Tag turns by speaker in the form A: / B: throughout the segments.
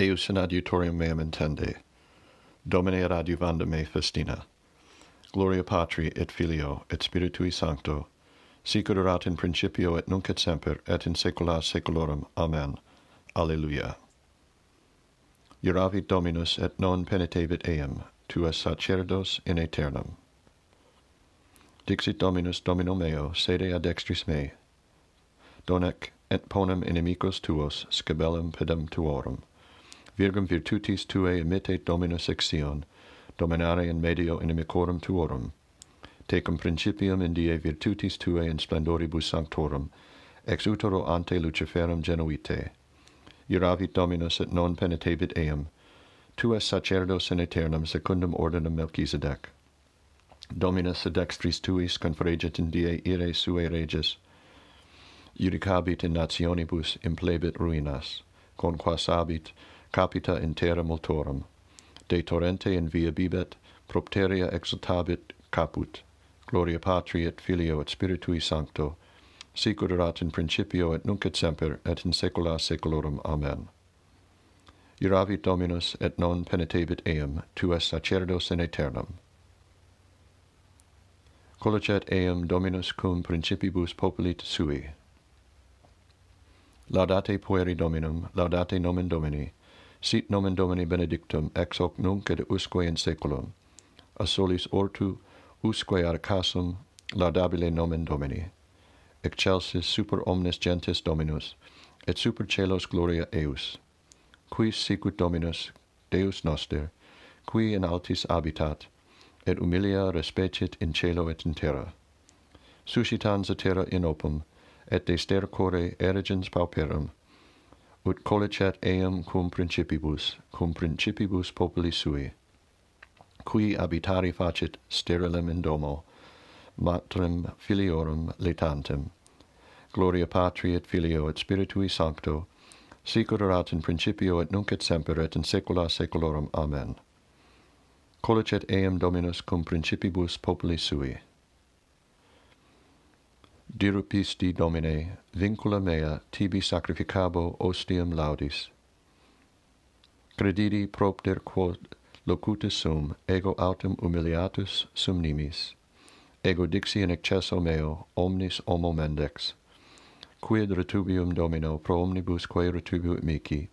A: Eius in adiutorium meam intende. Domine adiuvanda me festina. Gloria Patri et Filio et Spiritui Sancto, sic erat in principio et nunc et semper et in saecula saeculorum. Amen. Alleluia. Iravit Dominus et non penitebit eam, tua sacerdos in aeternum. Dixit Dominus Domino meo, sede ad dextris mei. Donec et ponem inimicos tuos scabellum pedem tuorum virgum virtutis tuae emitte Dominus exion, dominare in medio inimicorum tuorum. Tecum principium in die virtutis tuae in splendoribus sanctorum, ex utero ante Luciferum genuite. Iravit Dominus et non penetebit eam, tu es sacerdos in aeternum secundum ordinum Melchizedec. Dominus ad dextris tuis confregit in die ire sue regis, judicabit in nationibus implebit ruinas, conquas abit, capita in terra multorum. De torrente in via bibet, propteria exultabit caput. Gloria Patri et Filio et Spiritui Sancto, sicur erat in principio et nunc et semper et in saecula saeculorum. Amen. Iravit Dominus et non penitebit eam, tu es sacerdos in aeternum. Colocet eam Dominus cum principibus populit sui. Laudate pueri Dominum, laudate nomen Domini, Sit nomen Domini benedictum, ex hoc nunc et usque in saeculum. A solis ortu, usque arcasum, laudabile nomen Domini. Excelsis super omnes gentes Dominus, et super celos gloria eius. Qui sicut Dominus, Deus noster, qui in altis habitat, et humilia respecit in cielo et in terra. Suscitans a terra in opum, et de stercore erigens pauperum, ut collegat eam cum principibus, cum principibus populi sui, qui habitari facit sterilem in domo, matrem filiorum letantem, gloria patri et filio et spiritui sancto, sicur erat in principio et nunc et semper et in saecula saeculorum. Amen. Colleget eam Dominus cum principibus populi sui dirupisti Domine, vincula mea tibi sacrificabo ostium laudis. Credidi propter quod locutus sum, ego autem humiliatus sum nimis, ego dixi in excesso meo, omnis homo mendex. Quid retubium Domino pro omnibus quae retubuit mici,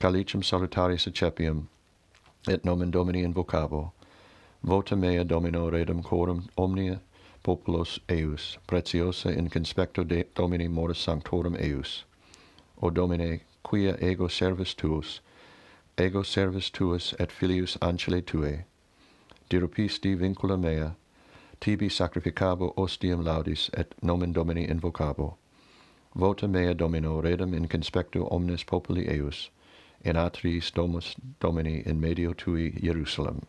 A: calicem salutaris accepiam, et nomen Domini invocabo, vota mea Domino redem corum omnia populos eius, preciosa in conspecto de Domini moris sanctorum eius. O Domine, quia ego servis tuus, ego servis tuus et filius ancile tuae, dirupisti vincula mea, tibi sacrificabo ostium laudis et nomen Domini invocabo. Vota mea Domino redem in conspectu omnes populi eius, in atriis domus Domini in medio tui Jerusalem.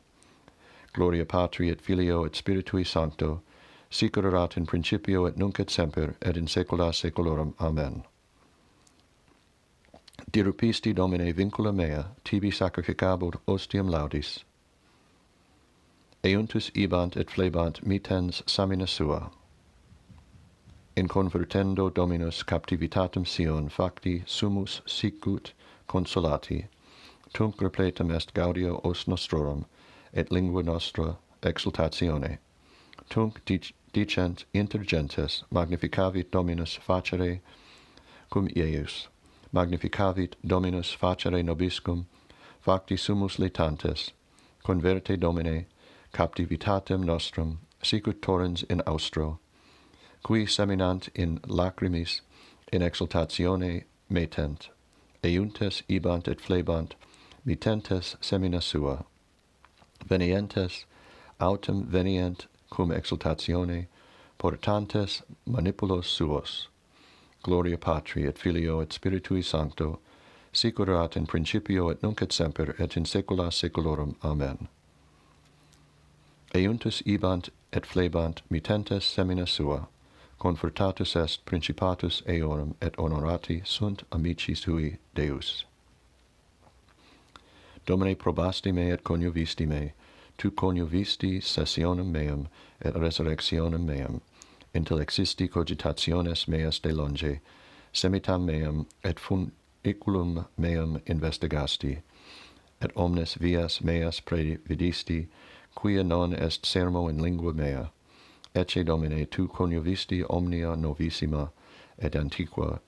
A: Gloria Patri et Filio et Spiritui Sancto, sic erat in principio et nunc et semper et in saecula saeculorum amen. Dirupisti domine vincula mea tibi sacrificabur ostium laudis. Euntus ibant et flebant mitens samina sua. In convertendo dominus captivitatem sion facti sumus sicut consolati tunc repletum est gaudio os nostrorum et lingua nostra exultatione. Tunc dicent inter gentes magnificavit Dominus facere cum eius. Magnificavit Dominus facere nobiscum facti sumus letantes converte Domine captivitatem nostrum sicut torrens in austro qui seminant in lacrimis in exultatione metent euntes ibant et flebant mitentes semina sua. Venientes autem venient cum exultatione portantes manipulos suos. Gloria patri et filio et spiritui sancto sicurat in principio et nunc et semper et in saecula saeculorum. Amen. Euntus ibant et flebant mitentes semina sua confortatus est principatus eorum et honorati sunt amici sui deus. Domine probasti me et coniuvisti me tu coniuvisti sessionem meam et resurrectionem meam, intellexisti cogitationes meas de longe, semitam meam et funiculum meam investigasti, et omnes vias meas previdisti, quia non est sermo in lingua mea, ecce Domine tu coniovisti omnia novissima et antiqua,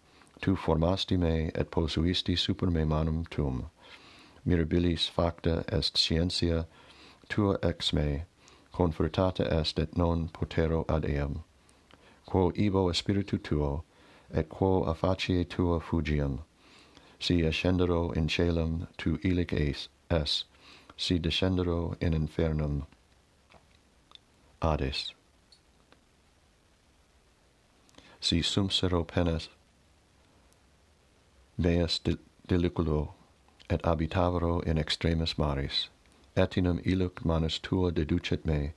A: tu formasti me et posuisti super me manum tum. Mirabilis facta est scientia, tua ex me, confortata est et non potero ad eam. Quo ibo spiritu tuo, et quo a facie tua fugiam, si ascendero in celum tu ilic es, es si descendero in infernum ades. Si sumsero penes meas deliculo, et habitavero in extremis maris, Etinam iluc manus tua deducet me,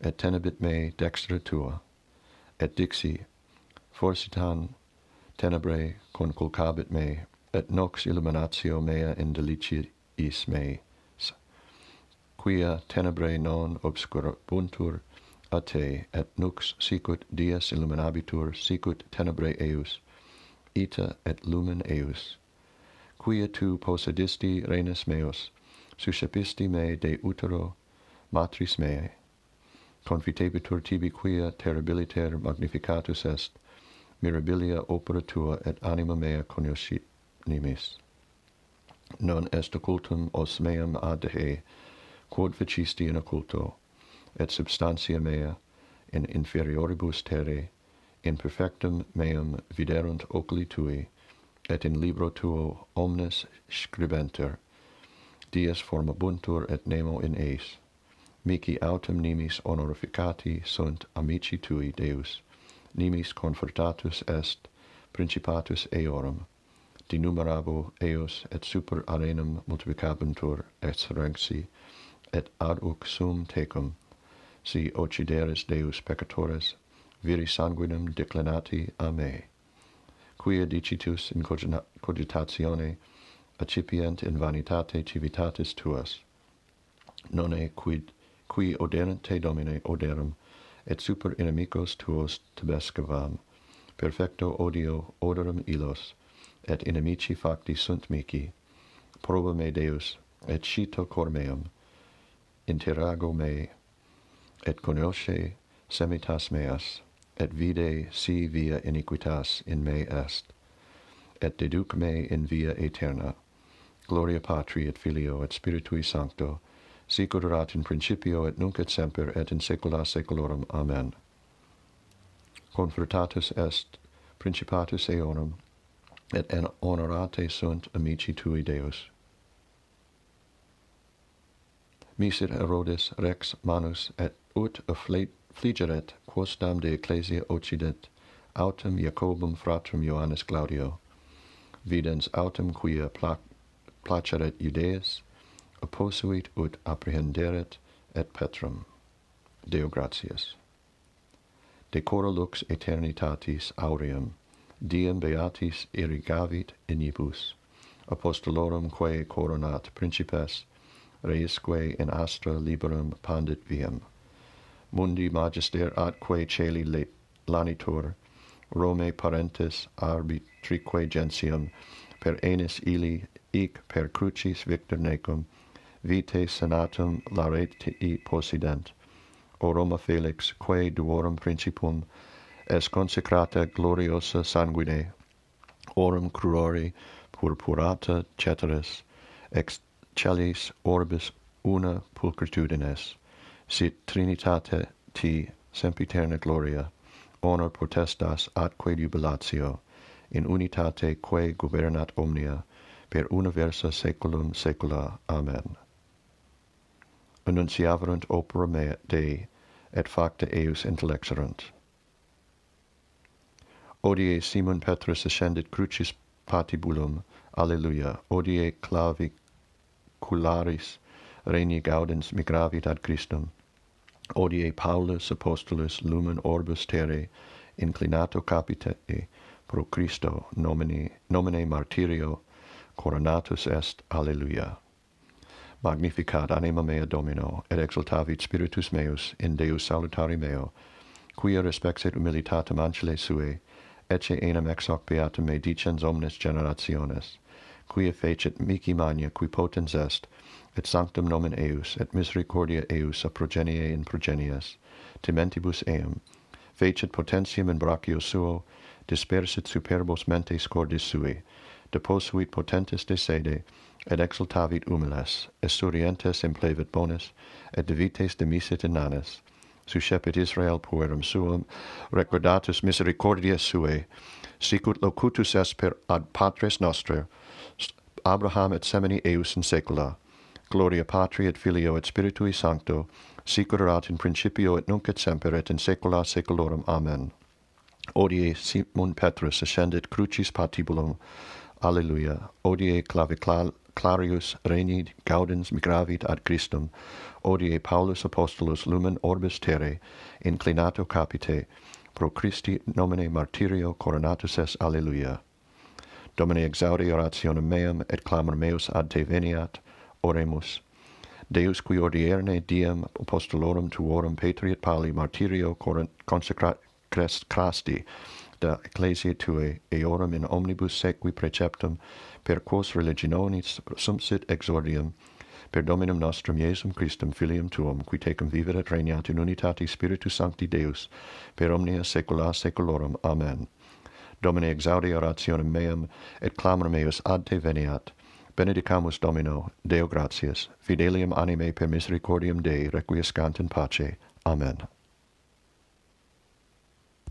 A: et tenebit me dextra tua. Et dixi, forsitan tenebrae conculcabit me, et nox illuminatio mea in deliciis me, quia tenebrae non obscurabuntur a te, et nux sicut dies illuminabitur, sicut tenebrae eius, ita et lumen eius, quia tu possedisti renes meus, suscepisti me de utero matris meae. Confitebitur tibi quia terribiliter magnificatus est, mirabilia opera tua et anima mea cognosci nimis. Non est occultum os meam ad he, quod vicisti in occulto, et substantia mea, in inferioribus terre, in perfectum meam viderunt oculi tui, et in libro tuo omnes scribenter, dies formabuntur et nemo in eis. Mici autem nimis honorificati sunt amici tui Deus, nimis confortatus est principatus eorum, dinumerabo eos et super arenum multiplicabentur ex serenxi, et ad uc sum tecum, si occideris Deus peccatores, viri sanguinem declinati a me. Quia dicitus in cogitatione accipient in vanitate civitatis tuas. Nonne quid qui oderente domine oderum et super inimicos tuos tebescavam. Perfecto odio odorum illos et inimici facti sunt mici. Proba me deus et scito cor meum. Interago me et conosce semitas meas et vide si via iniquitas in me est et deduc me in via aeterna. Gloria Patri et Filio et Spiritui Sancto, sic erat in principio et nunc et semper et in saecula saeculorum. Amen. Confrutatus est principatus eonum et en honorate sunt amici tui Deus. Miser Herodes rex manus et ut affligeret quosdam de ecclesia occident autem Jacobum fratrum Johannes Claudio videns autem quia plac placeret Iudeas, opposuit ut apprehenderet et Petrum. Deo gratias. Decoro lux eternitatis aureum, diem beatis irrigavit inibus, apostolorum quae coronat principes, reisque in astra liberum pandit viam. Mundi magister atque celi lanitur, Rome parentes arbitrique gentium, per enis ili ic per crucis victor necum, vitae senatum laretii possident. O Roma Felix, quae duorum principum, es consecrata gloriosa sanguine, orum crurori purpurata ceteris, ex celis orbis una pulcritudines, sit trinitate ti sempiterna gloria, honor potestas atque jubilatio, in unitate quae gubernat omnia, per universa saeculum saecula. Amen. Annunciaverunt opera mea Dei, et facta eius intellexerunt. Odie Simon Petrus ascendit crucis patibulum, Alleluia. Odie clavi cularis regni gaudens migravit ad Christum. Odie Paulus apostolus lumen orbis terre inclinato capite pro Christo nomine nomine martyrio coronatus est alleluia. Magnificat anima mea domino et exultavit spiritus meus in deus salutari meo quia respexit humilitatem ancile suae ecce enim ex hoc beatum me dicens omnes generationes quia fecit mihi magna qui potens est et sanctum nomen eius et misericordia eius a progenie in progenies timentibus eum fecit potentium in brachio suo dispersit superbos mentes cordis sui deposuit potentes de sede, et exultavit humiles, et surientes implevit bonus, et divites demisit inanes, suscepit Israel puerum suum, recordatus misericordia suae, sicut locutus esper ad patres nostre, Abraham et semini eus in saecula, gloria patri et filio et spiritui sancto, sicur erat in principio et nunc et semper et in saecula saeculorum. Amen. Odie Simon Petrus ascendit crucis patibulum, Alleluia. Odie claviclal clarius regni gaudens migravit ad Christum, odie Paulus apostolus lumen orbis terre, inclinato capite, pro Christi nomine martirio coronatus es, alleluia. Domine exaudi orationem meam, et clamor meus ad te veniat, oremus. Deus qui ordierne diem apostolorum tuorum patriot pali martirio crasti da ecclesiae tuae eorum in omnibus sequi preceptum per quos religionis sumsit exordium per Dominum nostrum Iesum Christum filium tuum qui tecum vivere et regnat in unitate Spiritus Sancti Deus per omnia saecula saeculorum amen. Domine exaudi orationem meam et clamor meus ad te veniat. Benedicamus Domino Deo gratias. Fidelium anime per misericordiam Dei requiescant in pace. Amen.